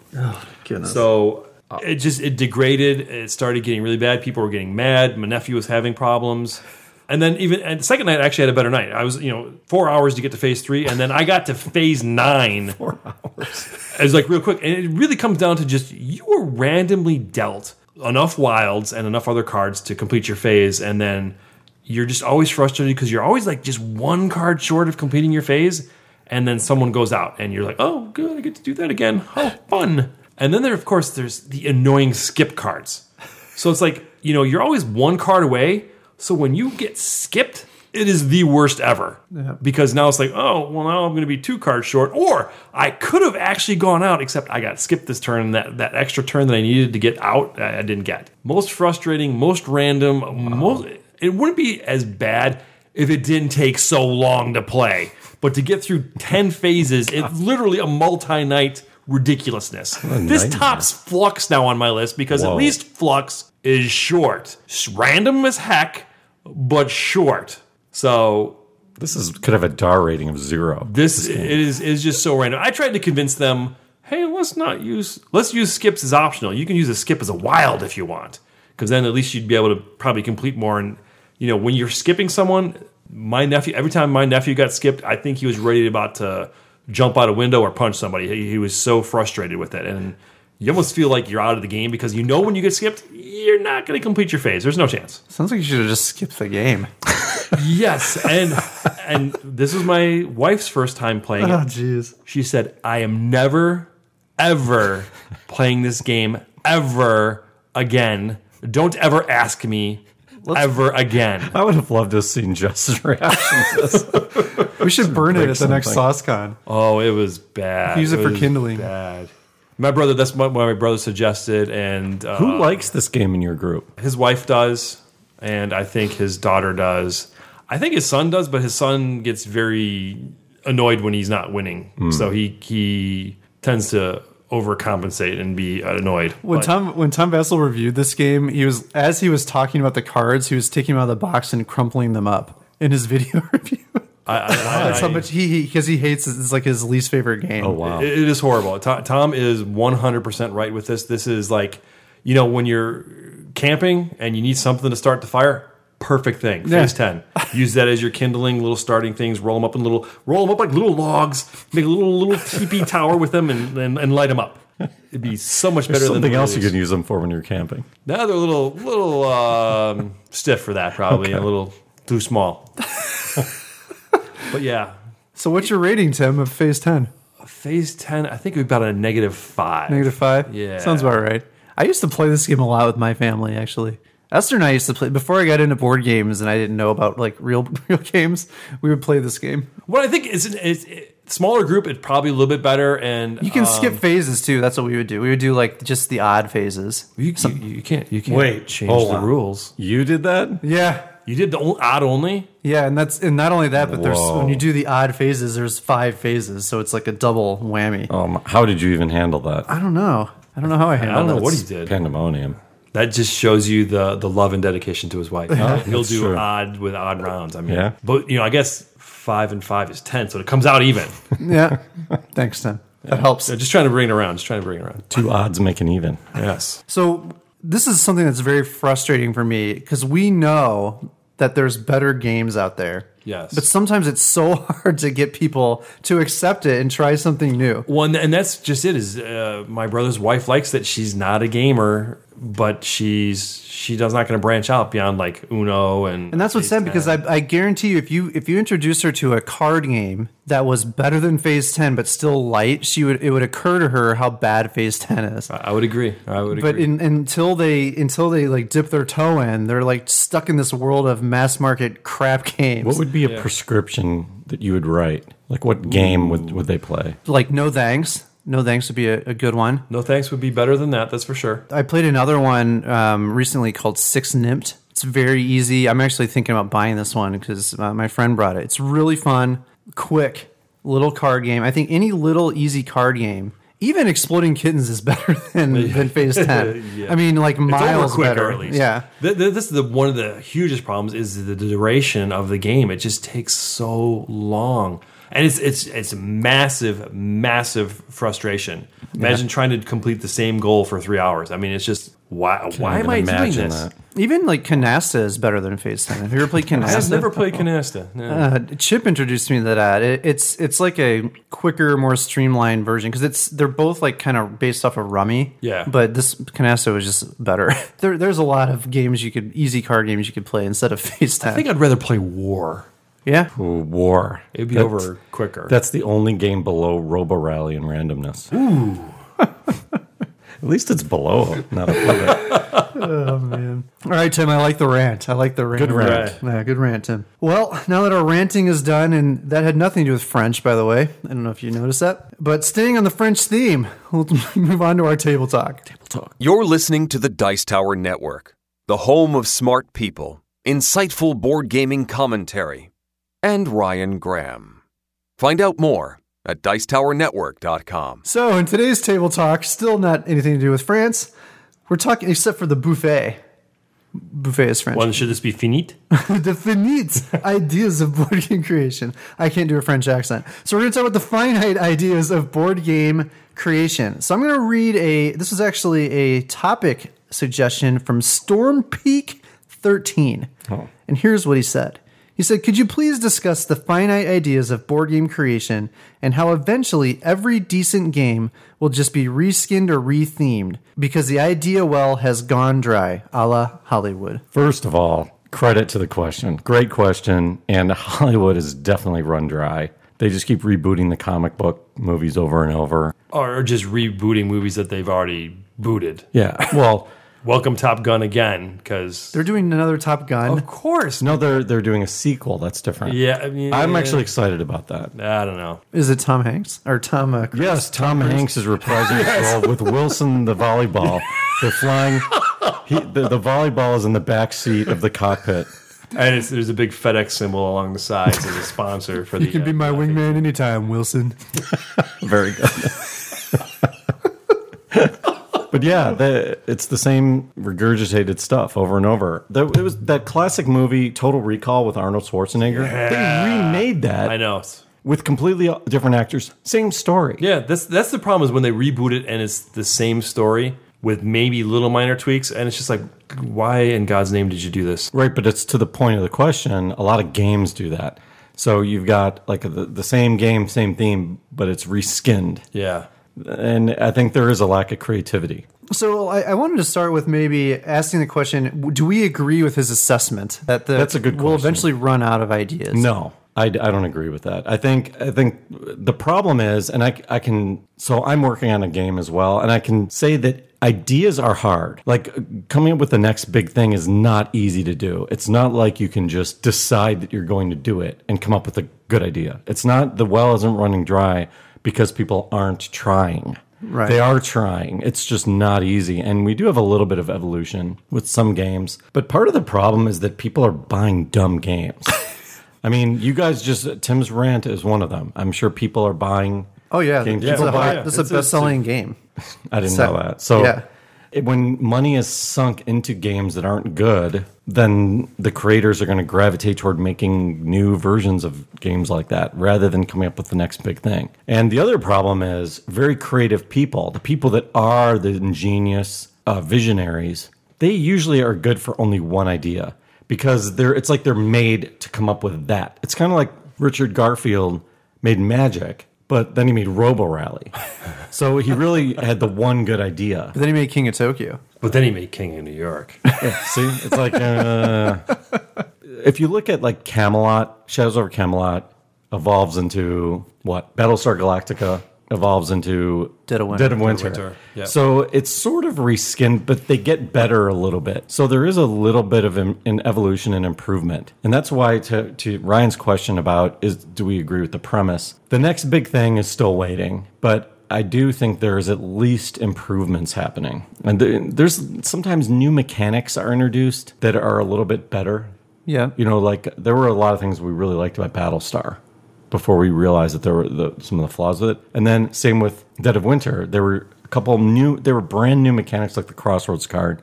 Goodness. So it just it degraded. It started getting really bad. People were getting mad. My nephew was having problems. And then even and the second night, I actually had a better night. I was you know four hours to get to phase three, and then I got to phase nine. Four hours. It was like real quick, and it really comes down to just you were randomly dealt enough wilds and enough other cards to complete your phase, and then you're just always frustrated because you're always like just one card short of completing your phase, and then someone goes out, and you're like, oh, good, I get to do that again. Oh, fun. And then there, of course, there's the annoying skip cards. So it's like, you know, you're always one card away. So when you get skipped, it is the worst ever. Because now it's like, oh, well, now I'm going to be two cards short. Or I could have actually gone out, except I got skipped this turn. That, that extra turn that I needed to get out, I didn't get. Most frustrating, most random, most. It wouldn't be as bad if it didn't take so long to play. But to get through 10 phases, it's literally a multi night ridiculousness. This nightmare. tops Fluxx now on my list because at least Fluxx is short. Random as heck, but short. So this is could have a DAR rating of zero. this it is is just so random. I tried to convince them, hey, let's not use let's use skips as optional. You can use a skip as a wild if you want, because then at least you'd be able to probably complete more. And you know, when you're skipping someone, my nephew every time my nephew got skipped, I think he was ready about to jump out a window or punch somebody. He, he was so frustrated with it, and you almost feel like you're out of the game because you know when you get skipped, you're not going to complete your phase. There's no chance. Sounds like you should have just skipped the game. Yes, and and this was my wife's first time playing Oh, it. jeez. She said, "I am never, ever playing this game ever again. Don't ever ask me ever again." I would have loved to have seen Jess's reaction to this. We should burn it at the next something. SauceCon. Oh, it was bad. Use it for was kindling. Bad. My brother. That's what my brother suggested, and uh, Who likes this game in your group? his wife does, and I think his daughter does. I think his son does, but his son gets very annoyed when he's not winning. Hmm. So he he tends to overcompensate and be annoyed. When But- Tom when Tom Vasel reviewed this game, he was as he was talking about the cards, he was taking them out of the box and crumpling them up in his video review. I, I, I, That's how much he because he, hates it. It's like his least favorite game. Oh wow! It- it is horrible. To- Tom is 100% right with this. This is like, you know, when you're camping and you need something to start the fire, perfect thing. Yeah. Phase 10. Use that as your kindling, little starting things, roll them up in little, roll them up like little logs, make a little, little teepee tower with them and, and, and light them up. It'd be so much better There's than something else you can use them for when you're camping. No, they're a little, little um, stiff for that, probably. A little too small. But yeah, So what's your rating, Tim, of Phase Ten? phase 10, I think it would be about a negative five. Negative five. Yeah. sounds about right. I used to play this game a lot with my family. Actually, Esther and I used to play before I got into board games, and I didn't know about like real real games. We would play this game. What I think is, is, is smaller group, it's probably a little bit better. And You can um, skip phases too. That's what we would do. We would do like just the odd phases. You, you, you can't. You can't Wait, change hold the on. rules. You did that? Yeah, You did the o- odd only. yeah, and that's and not only that, but there's Whoa. when you do the odd phases, there's five phases, so it's like a double whammy. Um, how did you even handle that? I don't know. I don't know how I handled it. I handled don't know it. what he did. Pandemonium. That just shows you the the love and dedication to his wife. He'll That's do true. odd with odd rounds. I mean, Yeah. But you know, I guess five and five is ten, so it comes out even. Yeah, thanks, Tim. That helps. So just trying to bring it around. Just trying to bring it around. Two odds make an even. Yes. So this is something that's very frustrating for me because we know that there's better games out there. Yes. But sometimes it's so hard to get people to accept it and try something new. One, and that's just it. Is uh, my brother's wife likes that she's not a gamer, but she's she's does not going to branch out beyond like Uno and And that's what's sad because I, I guarantee you if you if you introduce her to a card game that was better than Phase 10 but still light, she would it would occur to her how bad Phase 10 is. I would agree. I would But agree. in, until they until they like dip their toe in, they're like stuck in this world of mass market crap games. What would be a prescription that you would write? Like, what game would, would they play? like no thanks. No thanks would be a, a good one. no thanks would be better than that. That's for sure. I played another one um, recently called Six Nimmt. It's very easy. I'm actually thinking about buying this one because uh, my friend brought it. It's really fun, quick, little card game. I think any little easy card game, even Exploding Kittens, is better than, than Phase 10. Yeah. I mean, like miles better. at least. Yeah. Th- th- this is the one of the hugest problems is the duration of the game. It just takes so long, and it's it's it's massive, massive frustration. Imagine trying to complete the same goal for three hours. I mean, it's just why why am I doing this? that. Even like Canasta is better than FaceTime. 10. Have you ever played Canasta? I've never played Canasta. No. Uh, Chip introduced me to that. It, it's it's like a quicker, more streamlined version because it's they're both like kind of based off of Rummy. Yeah. But this Canasta was just better. there, there's a lot of games you could easy card games you could play instead of Phase Ten. I think I'd rather play War. Yeah. Ooh, war. It'd be That's- over quicker. That's the only game below Robo Rally and randomness. Ooh. At least it's below, not above it. Oh man! All right, Tim. I like the rant. I like the rant. Good rant. Yeah, good rant, Tim. Well, now that our ranting is done, and that had nothing to do with French, by the way. I don't know if you noticed that. But staying on the French theme, we'll move on to our table talk. table talk. You're listening to the Dice Tower Network, the home of smart people, insightful board gaming commentary, and Ryan Graham. Find out more at Dicetowernetwork.com. So, in today's table talk, still not anything to do with France. We're talking, except for the buffet. Buffet is French. One should this be finite? the finite ideas of board game creation. I can't do a French accent. So, we're going to talk about the finite ideas of board game creation. So, I'm going to read a, this is actually a topic suggestion from Storm Peak 13. And here's what he said. He said, Could you please discuss the finite ideas of board game creation and how eventually every decent game will just be reskinned or rethemed because the idea well has gone dry, a la Hollywood? First of all, credit to the question. Great question. And Hollywood is definitely run dry. They just keep rebooting the comic book movies over and over. Or just rebooting movies that they've already booted. Yeah. Well, Welcome Top Gun again, because They're doing another Top Gun. of course. no, they're they're doing a sequel. That's different. Yeah, I mean, I'm actually excited about that. I don't know. Is it Tom Hanks or Tom? Uh, Yes, Tom Hanks is reprising his role with Wilson the volleyball. They're flying. He, the, the volleyball is in the back seat of the cockpit. And it's, there's a big FedEx symbol along the sides as a sponsor for the. you can be uh, my wingman anytime, Wilson. Very good. But yeah, the, it's the same regurgitated stuff over and over. The, it was that classic movie Total Recall with Arnold Schwarzenegger. They remade that I know. with completely different actors. Same story. Yeah, that's that's the problem is when they reboot it and it's the same story with maybe little minor tweaks, and it's just like, why in God's name did you do this? Right, but it's to the point of the question. A lot of games do that. So you've got like the, the same game, same theme, but it's reskinned. Yeah. And I think there is a lack of creativity. So I, I wanted to start with maybe asking the question: Do we agree with his assessment that the That's a good we'll question. eventually run out of ideas? No, I, I don't agree with that. I think I think the problem is, and I I can. So I'm working on a game as well, and I can say that ideas are hard. Like coming up with the next big thing is not easy to do. It's not like you can just decide that you're going to do it and come up with a good idea. It's not the well isn't running dry because people aren't trying. Right. They are trying. It's just not easy. And we do have a little bit of evolution with some games. But part of the problem is that people are buying dumb games. I mean, you guys just, Tim's rant is one of them. I'm sure people are buying. Oh yeah, Games this, is people a, buy. hot- this is a It's- it's- best-selling game. I didn't So- know that. So yeah. When money is sunk into games that aren't good, then the creators are going to gravitate toward making new versions of games like that rather than coming up with the next big thing. And the other problem is very creative people, the people that are the ingenious uh, visionaries, they usually are good for only one idea because they're it's like they're made to come up with that. It's kind of like Richard Garfield made magic, but then he made Robo Rally. So he really had the one good idea. But then he made King of Tokyo. But then he made King of New York. See, it's like uh, if you look at like Camelot, Shadows over Camelot evolves into what? Battlestar Galactica evolves into Dead of Winter. Dead of Winter. Winter, yeah. So it's sort of reskinned, but they get better a little bit. So there is a little bit of an, an evolution and improvement, and that's why to to Ryan's question about is do we agree with the premise? The next big thing is still waiting, but. I do think there's at least improvements happening. And there's sometimes new mechanics are introduced that are a little bit better. Yeah. You know, like there were a lot of things we really liked about Battlestar before we realized that there were the, some of the flaws with it. And then same with Dead of Winter, there were a couple new, there were brand new mechanics like the Crossroads card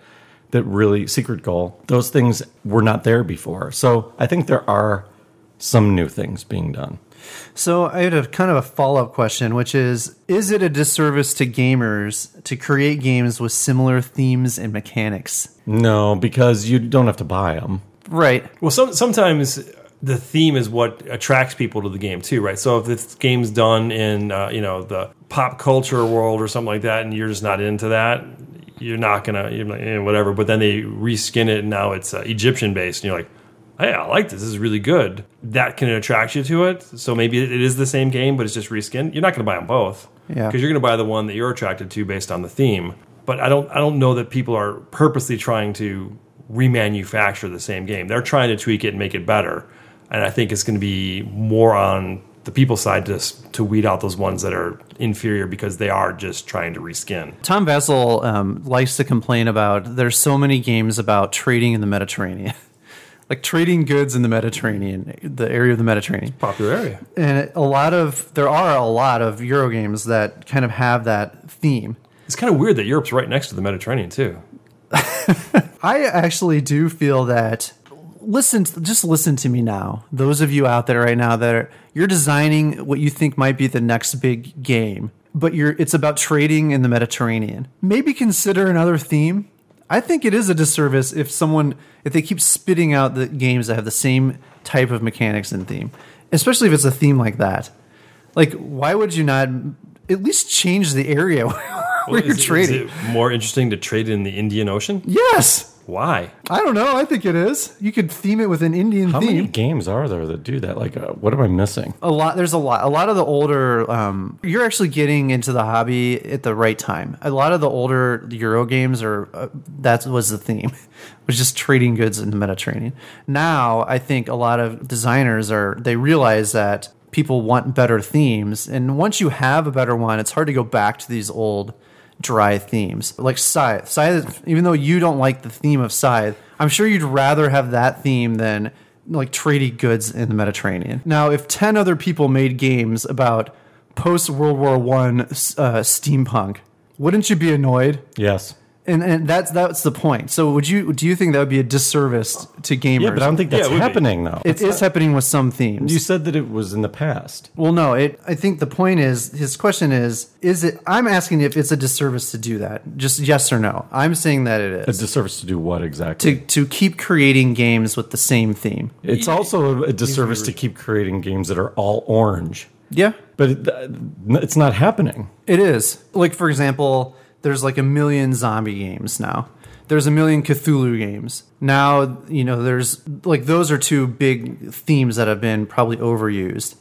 that really secret goal. Those things were not there before. So I think there are some new things being done. So I had a kind of a follow-up question, which is: Is it a disservice to gamers to create games with similar themes and mechanics? No, because you don't have to buy them. Right. Well, some, sometimes the theme is what attracts people to the game too, right? So if this game's done in uh, you know the pop culture world or something like that, and you're just not into that, you're not gonna you're like, eh, whatever. But then they reskin it, and now it's uh, Egyptian based, and you're like, hey, I like this. This is really good. That can attract you to it. So maybe it is the same game, but it's just reskinned. You're not gonna buy them both, Yeah. because you're gonna buy the one that you're attracted to based on the theme. But I don't I don't know that people are purposely trying to remanufacture the same game. They're trying to tweak it and make it better. And I think it's going to be more on the people side to to weed out those ones that are inferior because they are just trying to reskin. Tom Vasel um, likes to complain about there's so many games about trading in the Mediterranean, like trading goods in the Mediterranean, the area of the Mediterranean. Popular area. And a lot of there are a lot of Euro games that kind of have that theme. It's kind of weird that Europe's right next to the Mediterranean too. I actually do feel that listen just listen to me now. Those of you out there right now that are you're designing what you think might be the next big game, but you're it's about trading in the Mediterranean. Maybe consider another theme. I think it is a disservice if someone if they keep spitting out the games that have the same type of mechanics and theme, especially if it's a theme like that. Like why would you not at least change the area where Well, you're is, it- trading? Is it more interesting to trade in the Indian Ocean? Yes. Why? I don't know. I think it is. You could theme it with an Indian theme. How theme. many games are there that do that? Like, uh, what am I missing? a lot there's a lot a lot of the older um, you're actually getting into the hobby at the right time a lot of the older euro games are uh, that was the theme was just trading goods in the mediterranean now i think a lot of designers are they realize that people want better themes and once you have a better one it's hard to go back to these old dry themes like scythe scythe even though you don't like the theme of scythe i'm sure you'd rather have that theme than like trading goods in the Mediterranean. Now, if ten other people made games about post World War One uh, steampunk, wouldn't you be annoyed? Yes. And and that's that's the point. So, would you do you think that would be a disservice to gamers? Yeah, but I don't think that's it would be. happening though. it is happening with some themes. you said that it was in the past. well, no. It. I think the point is his question is: Is it? I'm asking if it's a disservice to do that. Just yes or no. I'm saying that it is A disservice to do what exactly? to to keep creating games with the same theme. it's also a disservice to keep creating games that are all orange. Yeah. But it, it's not happening. It is. Like for example, there's like a million zombie games now. There's a million Cthulhu games. Now, you know, there's like those are two big themes that have been probably overused.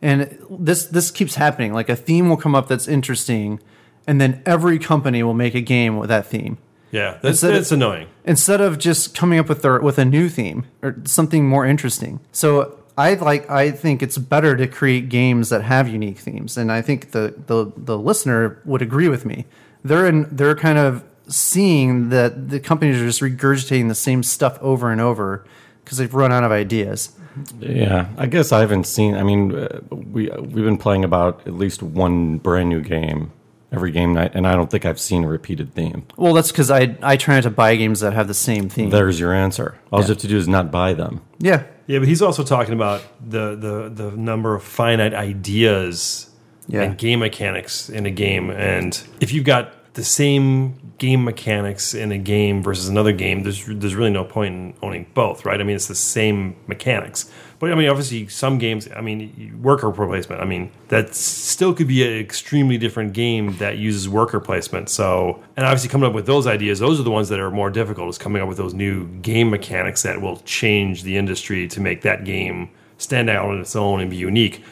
And this this keeps happening. Like a theme will come up that's interesting and then every company will make a game with that theme. Yeah, that's, Instead of- annoying. Instead of just coming up with their, with a new theme or something more interesting. So I like I think it's better to create games that have unique themes, and I think the the, the listener would agree with me. They're in, they're kind of seeing that the companies are just regurgitating the same stuff over and over because they've run out of ideas. Yeah, I guess I haven't seen. I mean, uh, we we've been playing about at least one brand new game every game night, and I don't think I've seen a repeated theme. Well, that's because I I try not to buy games that have the same theme. There's your answer. All you have to do is not buy them. yeah, Yeah, but he's also talking about the the the number of finite ideas Yeah. and game mechanics in a game, and if you've got the same game mechanics in a game versus another game, there's there's really no point in owning both, right? I mean, it's the same mechanics, but I mean, obviously, some games, I mean, worker placement, I mean, that still could be an extremely different game that uses worker placement. So, and obviously, coming up with those ideas, those are the ones that are more difficult. Is coming up with those new game mechanics that will change the industry to make that game stand out on its own and be unique.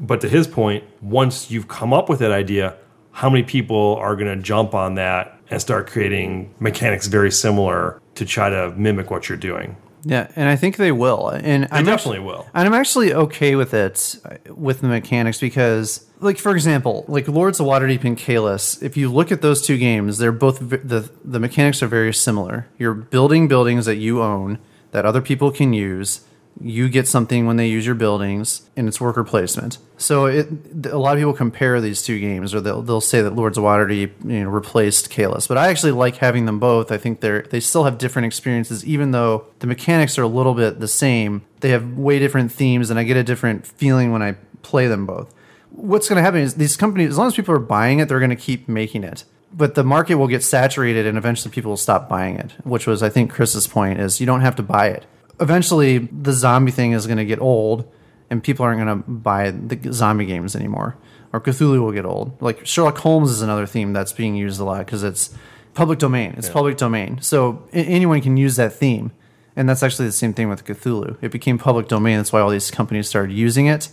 But to his point, once you've come up with that idea, how many people are going to jump on that and start creating mechanics very similar to try to mimic what you're doing? yeah, and I think they will. And I definitely will. And I'm actually okay with it with the mechanics because, like for example, like Lords of Waterdeep and Caylus. If you look at those two games, they're both v- the the mechanics are very similar. You're building buildings that you own that other people can use. You get something when they use your buildings, and it's worker placement. So it a lot of people compare these two games, or they'll they'll say that Lords of Waterdeep you know replaced Caylus. But I actually like having them both. I think they're they still have different experiences, even though the mechanics are a little bit the same. They have way different themes, and I get a different feeling when I play them both. What's going to happen is these companies, as long as people are buying it, they're going to keep making it. But the market will get saturated, and eventually people will stop buying it. Which was, I think, Chris's point: is you don't have to buy it. Eventually, the zombie thing is going to get old, and people aren't going to buy the zombie games anymore. Or Cthulhu will get old. Like Sherlock Holmes is another theme that's being used a lot because it's public domain. It's public domain, so anyone can use that theme. And that's actually the same thing with Cthulhu. It became public domain. That's why all these companies started using it.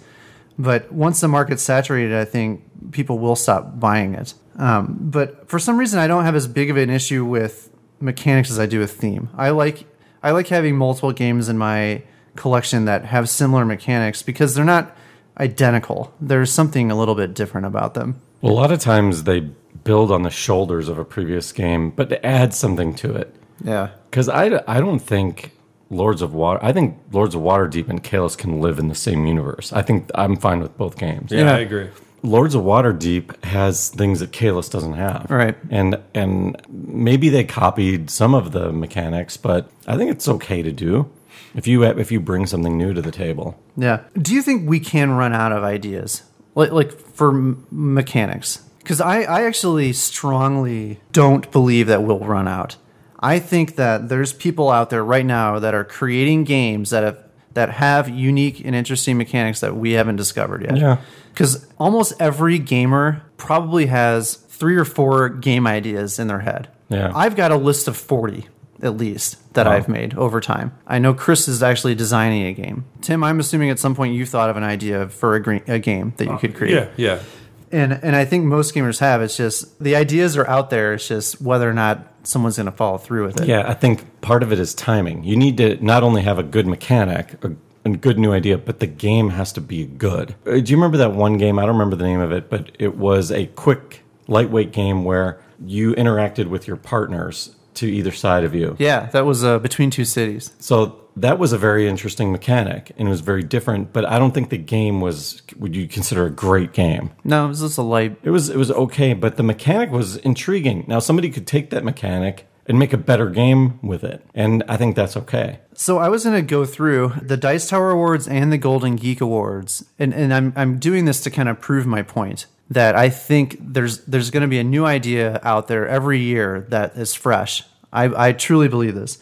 But once the market's saturated, I think people will stop buying it. Um, but for some reason, I don't have as big of an issue with mechanics as I do with theme. I like I like having multiple games in my collection that have similar mechanics because they're not identical. There's something a little bit different about them. Well, a lot of times they build on the shoulders of a previous game, but they add something to it. Yeah. Because I, I don't think Lords of Water. I think Lords of Waterdeep and Caylus can live in the same universe. I think I'm fine with both games. Yeah, I agree. Lords of Waterdeep has things that Caylus doesn't have. Right. And and maybe they copied some of the mechanics, but I think it's okay to do if you if you bring something new to the table. Yeah. Do you think we can run out of ideas, like like for m- mechanics? Because I I actually strongly don't believe that we'll run out. I think that there's people out there right now that are creating games that have that have unique and interesting mechanics that we haven't discovered yet. Yeah. Because almost every gamer probably has three or four game ideas in their head. Yeah. I've got a list of 40 at least that I've made over time. I know Chris is actually designing a game. Tim, I'm assuming at some point you thought of an idea for a, gre- a game that you could create. Yeah, yeah. And and I think most gamers have. It's just the ideas are out there. It's just whether or not someone's going to follow through with it. Yeah, I think part of it is timing. You need to not only have a good mechanic, a, a good new idea, but the game has to be good. Uh, Do you remember that one game? I don't remember the name of it, but it was a quick, lightweight game where you interacted with your partners to either side of you. Yeah, that was uh, between two cities. So that was a very interesting mechanic and it was very different, but I don't think the game was would you consider a great game. No, it was just a light. It was it was okay, but the mechanic was intriguing. Now somebody could take that mechanic and make a better game with it. And I think that's okay. So I was going to go through the Dice Tower Awards and the Golden Geek Awards, and, and I'm I'm doing this to kind of prove my point that I think there's there's going to be a new idea out there every year that is fresh. I, I truly believe this.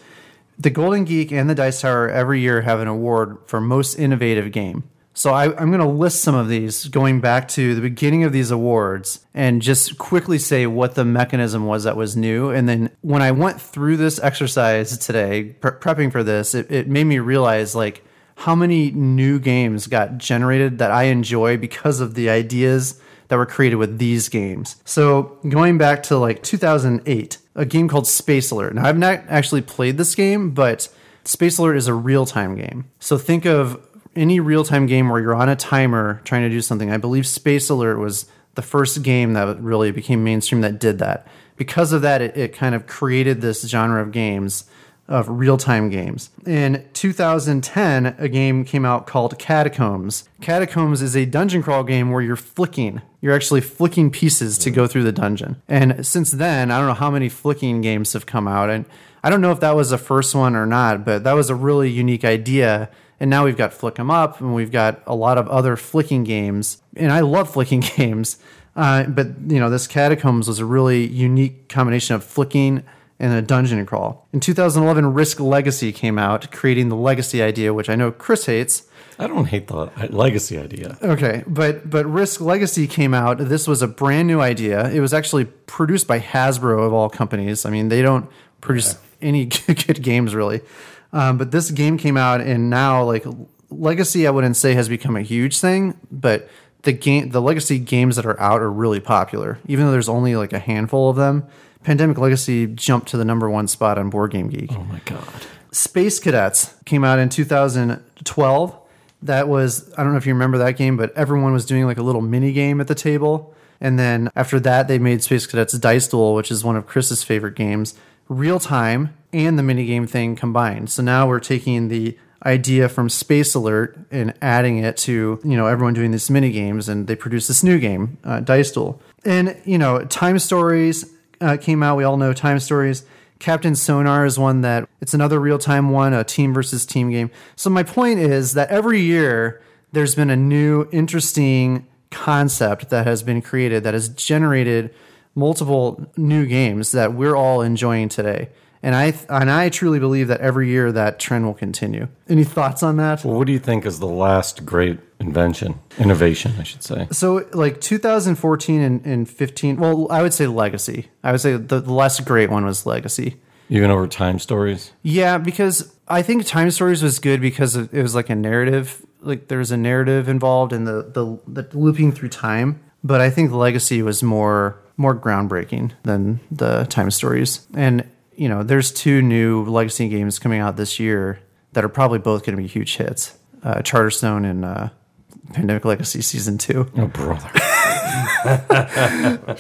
The Golden Geek and the Dice Tower every year have an award for most innovative game. So I, I'm going to list some of these going back to the beginning of these awards and just quickly say what the mechanism was that was new. And then when I went through this exercise today, pre- prepping for this, it, it made me realize like how many new games got generated that I enjoy because of the ideas that were created with these games. So going back to like 2008, a game called Space Alert. Now I've not actually played this game, but Space Alert is a real-time game. So think of any real-time game where you're on a timer trying to do something. I believe Space Alert was the first game that really became mainstream that did that. Because of that, it, it kind of created this genre of games of real-time games. In 2010, a game came out called Catacombs. Catacombs is a dungeon crawl game where you're flicking. You're actually flicking pieces to go through the dungeon. And since then, I don't know how many flicking games have come out and I don't know if that was the first one or not, but that was a really unique idea. And now we've got Flick 'em Up and we've got a lot of other flicking games. And I love flicking games. Uh, but you know, this Catacombs was a really unique combination of flicking and a dungeon crawl. In 2011, Risk Legacy came out, creating the legacy idea, which I know Chris hates. I don't hate the legacy idea. Okay, but but Risk Legacy came out. This was a brand new idea. It was actually produced by Hasbro of all companies. I mean, they don't produce any good games really. Um, but this game came out, and now like Legacy, I wouldn't say has become a huge thing, but the game, the Legacy games that are out are really popular. Even though there's only like a handful of them, Pandemic Legacy jumped to the number one spot on Board Game Geek. Oh my god. Space Cadets came out in 2012. That was I don't know if you remember that game, but everyone was doing like a little mini game at the table. And then after that, they made Space Cadets Dice Duel, which is one of Chris's favorite games, real time and the mini game thing combined. So now we're taking the idea from Space Alert and adding it to you know everyone doing these mini games, and they produce this new game, uh, Dice Duel. And you know, Time Stories uh, came out. We all know Time Stories. Captain Sonar is one that it's another real time one, a team versus team game. So my point is that every year there's been a new interesting concept that has been created that has generated multiple new games that we're all enjoying today. And I and I truly believe that every year that trend will continue. Any thoughts on that? Well, what do you think is the last great invention, innovation, I should say? So, like 2014 and, and 15, well, I would say Legacy. I would say the, the less great one was Legacy. Even over time stories? Yeah, because I think Time Stories was good because it was like a narrative, like there was a narrative involved in the, the, the looping through time. But I think Legacy was more more groundbreaking than the Time Stories. And you know, there's two new Legacy games coming out this year that are probably both going to be huge hits: uh, Charterstone and uh, Pandemic Legacy Season Two. Oh, brother.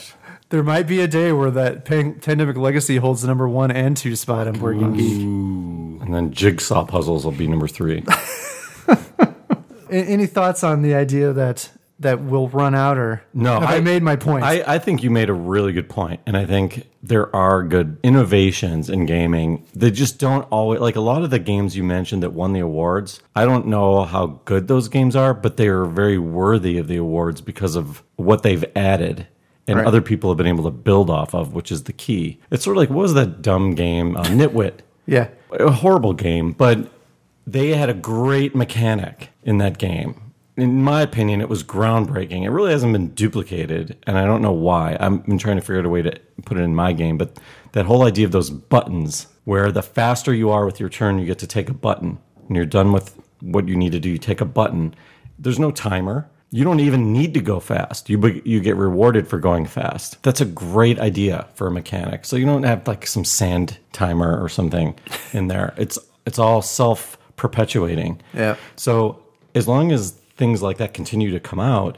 There might be a day where that Pan- Pandemic Legacy holds the number one and two spot on Board Game Geek. and then jigsaw puzzles will be number three. A- Any thoughts on the idea that that will run out, or No, have I, made my point? I, I think you made a really good point, and I think there are good innovations in gaming. They just don't always like a lot of the games you mentioned that won the awards. I don't know how good those games are, but they are very worthy of the awards because of what they've added. And Right. other people have been able to build off of, which is the key. It's sort of like what was that dumb game, uh, Nitwit? yeah, a horrible game, but they had a great mechanic in that game. In my opinion, it was groundbreaking. It really hasn't been duplicated, and I don't know why. I've been trying to figure out a way to put it in my game, but that whole idea of those buttons, where the faster you are with your turn, you get to take a button, and you're done with what you need to do. You take a button. There's no timer. You don't even need to go fast. You be- you get rewarded for going fast. That's a great idea for a mechanic. So you don't have like some sand timer or something in there. It's it's all self perpetuating. Yeah. So as long as things like that continue to come out,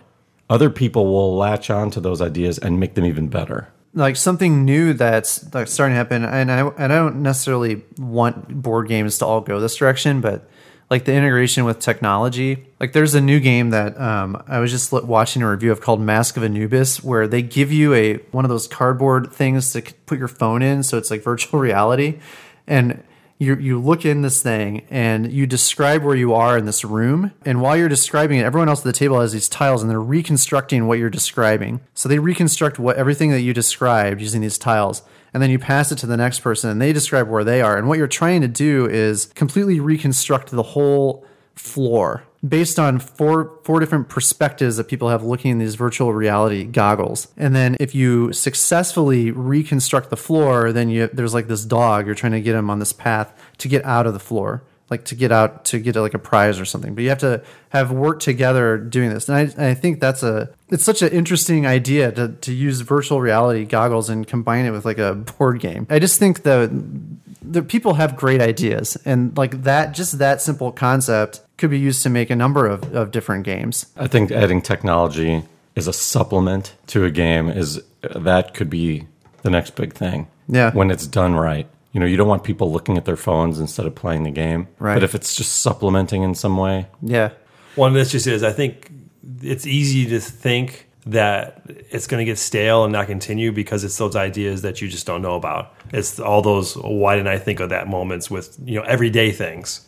other people will latch on to those ideas and make them even better. like something new that's like starting to happen and I and I don't necessarily want board games to all go this direction but like the integration with technology like there's a new game that um, I was just watching a review of called Mask of Anubis where they give you a one of those cardboard things to put your phone in so it's like virtual reality and you you look in this thing and you describe where you are in this room. And while you're describing it everyone else at the table has these tiles and they're reconstructing what you're describing. So they reconstruct what everything that you described using these tiles. And then you pass it to the next person and they describe where they are. And what you're trying to do is completely reconstruct the whole floor based on four four different perspectives that people have looking in these virtual reality goggles. And then if you successfully reconstruct the floor, then you there's like this dog you're trying to get him on this path to get out of the floor. Like to get out to get like a prize or something, but you have to have worked together doing this, and I, I think that's a it's such an interesting idea to, to use virtual reality goggles and combine it with like a board game. I just think the the people have great ideas and like that just that simple concept could be used to make a number of, of different games I think adding technology as a supplement to a game is that could be the next big thing. Yeah. When it's done right. You know, you don't want people looking at their phones instead of playing the game. Right. But if it's just supplementing in some way, yeah One that's just is I think it's easy to think that it's going to get stale and not continue because it's those ideas that you just don't know about. It's all those why didn't I think of that moments with you know everyday things,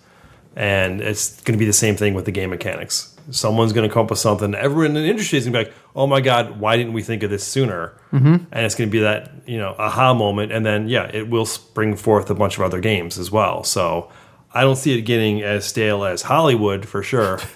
and it's going to be the same thing with the game mechanics. Someone's going to come up with something. Everyone in the industry is going to be like, "Oh my god, why didn't we think of this sooner?" Mm-hmm. And it's going to be that you know aha moment, and then yeah, it will spring forth a bunch of other games as well. So I don't see it getting as stale as Hollywood for sure.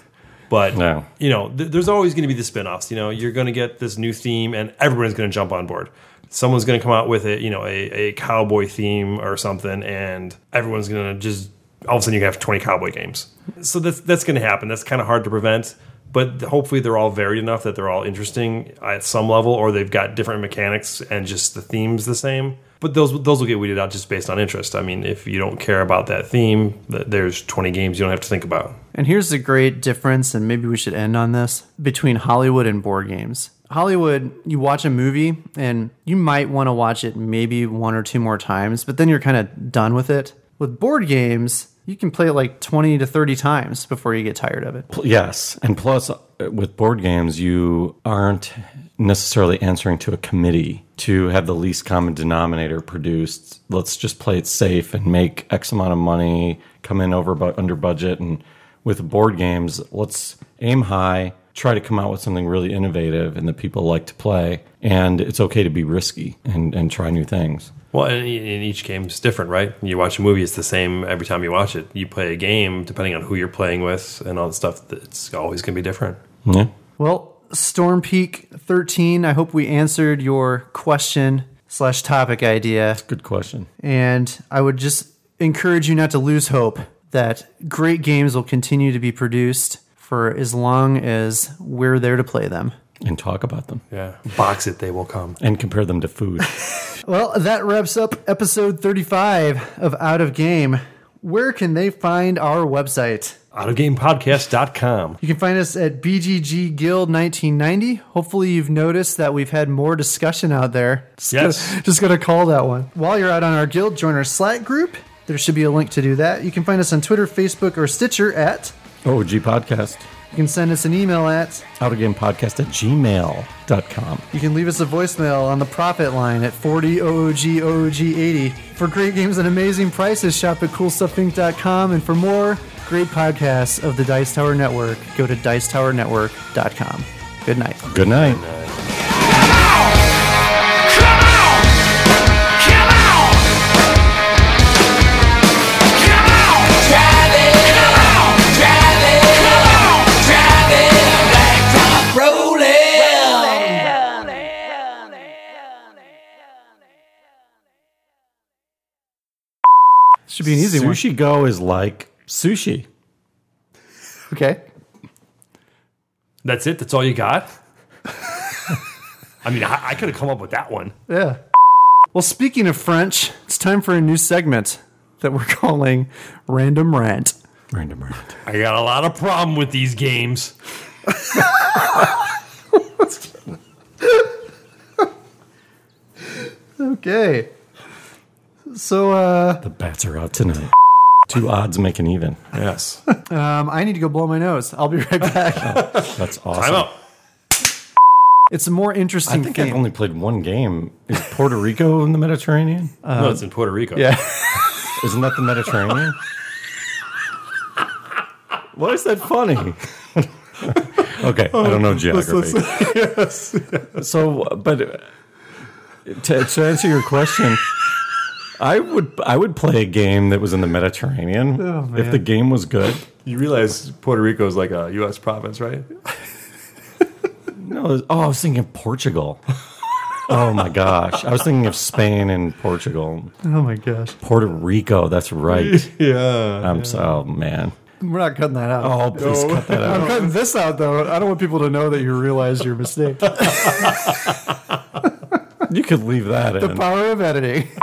But No. you know, th- there's always going to be the spin-offs. You know, you're going to get this new theme, and everyone's going to jump on board. Someone's going to come out with a you know a, a cowboy theme or something, and everyone's going to just all of a sudden you have 20 cowboy games. So that's that's going to happen. That's kind of hard to prevent. But hopefully they're all varied enough that they're all interesting at some level, or they've got different mechanics and just the themes the same. But those those will get weeded out just based on interest. I mean, if you don't care about that theme, there's 20 games you don't have to think about. And here's the great difference, and maybe we should end on this between Hollywood and board games. Hollywood, you watch a movie and you might want to watch it maybe one or two more times, but then you're kind of done with it. With board games, you can play it like 20 to 30 times before you get tired of it. Yes, and plus uh, with board games, you aren't necessarily answering to a committee to have the least common denominator produced. Let's just play it safe and make X amount of money, come in over bu- under budget, and with board games, let's aim high, try to come out with something really innovative and that people like to play, and it's okay to be risky and and try new things. Well, and e- and each game's different, right? You watch a movie, it's the same every time you watch it. You play a game, depending on who you're playing with and all the stuff, it's always going to be different. Yeah. Well, Storm Peak 13, I hope we answered your question slash topic idea. Good question. And I would just encourage you not to lose hope that great games will continue to be produced for as long as we're there to play them. And talk about them Yeah. Box it, they will come. and compare them to food. Well, that wraps up episode 35 of Out of Game. Where can they find our website? Outofgamepodcast.com. You can find us at BGG Guild 1990. Hopefully, you've noticed that we've had more discussion out there. Just Yes. Gonna, just going to call that one. While you're out on our guild, join our Slack group. There should be a link to do that. You can find us on Twitter, Facebook, or Stitcher at. OG Podcast. You can send us an email at. Outofgamepodcast at gmail.com. You can leave us a voicemail on the profit line at 40 OOG OOG 80. For great games and amazing prices, shop at coolstuffinc.com. And for more great podcasts of the Dice Tower Network, go to dicetowernetwork.com. Good night. Good night. Drive it, should be an easy one. Sushi Go is like sushi. Okay. That's it. That's all you got. I mean, I, I could have come up with that one. Yeah. Well, speaking of French, it's time for a new segment that we're calling Random Rant. Random rant. I got a lot of problem with these games. Okay. So, uh, The bats are out tonight. Two odds make an even. Yes. um, I need to go blow my nose. I'll be right back. That's awesome. Time out. it's a more I interesting think game. I've only played one game. Is Puerto Rico in the Mediterranean? no, it's in Puerto Rico. yeah. Isn't that the Mediterranean? Why is that funny? okay, I don't know geography. Yes. So, but uh, to, to answer your question, I would I would play a game that was in the Mediterranean oh, if the game was good. You realize Puerto Rico is like a U.S. province, right? No, oh, I was thinking of Portugal. Oh my gosh, I was thinking of Spain and Portugal. Oh my gosh. Puerto Rico, that's right. Yeah. I'm so oh, man. We're not cutting that out. Oh, please cut that out. I'm cutting this out though. I don't want people to know that you realize your mistake. You could leave that the in. The power of editing.